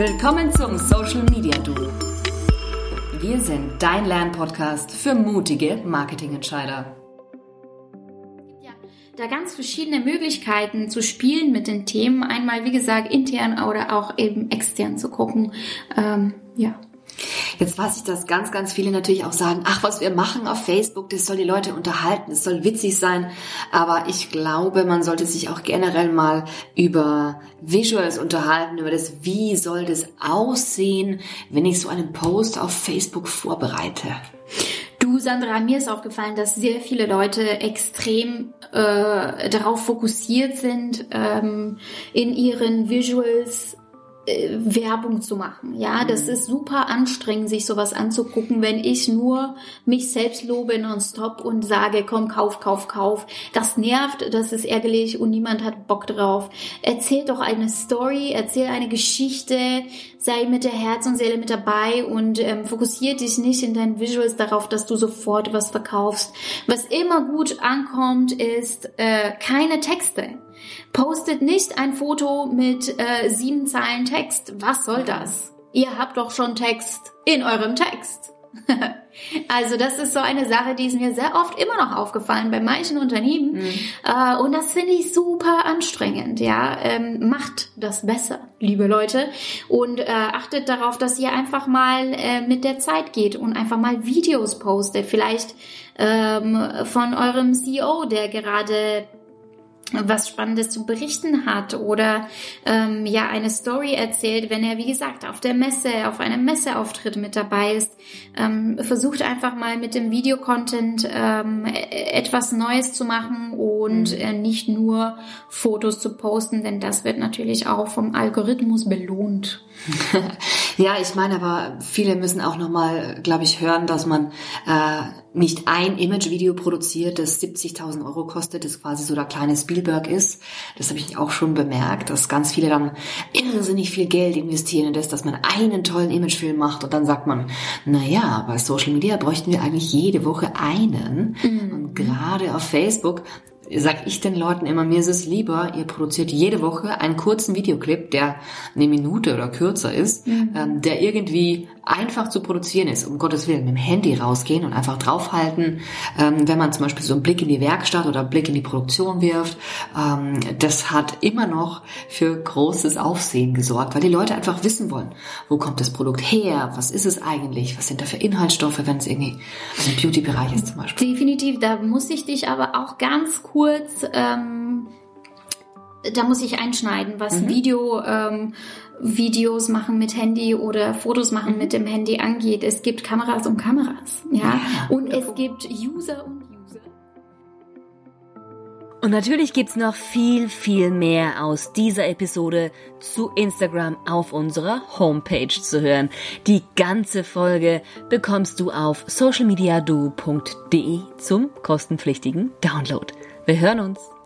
Willkommen zum Social Media Du. Wir sind dein Lernpodcast für mutige Marketingentscheider. Ja, da ganz verschiedene Möglichkeiten zu spielen mit den Themen. Einmal, wie gesagt, intern oder auch eben extern zu gucken. Ähm, ja. Jetzt weiß ich, dass ganz, ganz viele natürlich auch sagen, ach, was wir machen auf Facebook, das soll die Leute unterhalten, es soll witzig sein. Aber ich glaube, man sollte sich auch generell mal über Visuals unterhalten, über das, wie soll das aussehen, wenn ich so einen Post auf Facebook vorbereite. Du, Sandra, mir ist aufgefallen, dass sehr viele Leute extrem äh, darauf fokussiert sind, ähm, in ihren Visuals äh, Werbung zu machen. Ja, das mhm. ist super anstrengend, sich sowas anzugucken, wenn ich nur mich selbst lobe nonstop und sage, komm, kauf, kauf, kauf. Das nervt, das ist ärgerlich und niemand hat Bock drauf. Erzähl doch eine Story, erzähl eine Geschichte, sei mit der Herz und Seele mit dabei und ähm, fokussier dich nicht in deinen Visuals darauf, dass du sofort was verkaufst. Was immer gut ankommt, ist äh, keine Texte. Postet nicht ein Foto mit äh, sieben Zeilen Text. Was soll das? Ihr habt doch schon Text in eurem Text. also das ist so eine Sache, die ist mir sehr oft immer noch aufgefallen bei manchen Unternehmen. Mhm. Äh, und das finde ich super anstrengend. Ja, ähm, macht das besser, liebe Leute, und äh, achtet darauf, dass ihr einfach mal äh, mit der Zeit geht und einfach mal Videos postet. Vielleicht ähm, von eurem CEO, der gerade was Spannendes zu berichten hat oder ähm, ja eine Story erzählt, wenn er wie gesagt auf der Messe, auf einem Messeauftritt mit dabei ist, ähm, versucht einfach mal mit dem Videocontent ähm, e-, etwas Neues zu machen und mhm. äh, nicht nur Fotos zu posten, denn das wird natürlich auch vom Algorithmus belohnt. ja, ich meine, aber viele müssen auch nochmal, glaube ich, hören, dass man äh, nicht ein Image-Video produziert, das 70.000 Euro kostet, das quasi so der kleine Spielberg ist. Das habe ich auch schon bemerkt, dass ganz viele dann irrsinnig viel Geld investieren in das, dass man einen tollen Imagefilm macht und dann sagt man, na ja, bei Social Media bräuchten wir eigentlich jede Woche einen. Mhm. Und gerade auf Facebook sag ich den Leuten immer, mir ist es lieber, ihr produziert jede Woche einen kurzen Videoclip, der eine Minute oder kürzer ist, mhm. ähm, der irgendwie einfach zu produzieren ist. Um Gottes Willen, mit dem Handy rausgehen und einfach draufhalten, ähm, wenn man zum Beispiel so einen Blick in die Werkstatt oder einen Blick in die Produktion wirft. Ähm, das hat immer noch für großes Aufsehen gesorgt, weil die Leute einfach wissen wollen, wo kommt das Produkt her, was ist es eigentlich, was sind da für Inhaltsstoffe, wenn es irgendwie im Beauty-Bereich ist zum Beispiel. Definitiv, da muss ich dich aber auch ganz kurz... Ähm da muss ich einschneiden, was mhm. Video, ähm, Videos machen mit Handy oder Fotos machen mhm. mit dem Handy angeht. Es gibt Kameras und Kameras, ja, ja. und es gibt User und User. Und natürlich gibt's noch viel, viel mehr aus dieser Episode zu Instagram auf unserer Homepage zu hören. Die ganze Folge bekommst du auf socialmediadu.de zum kostenpflichtigen Download. Wir hören uns.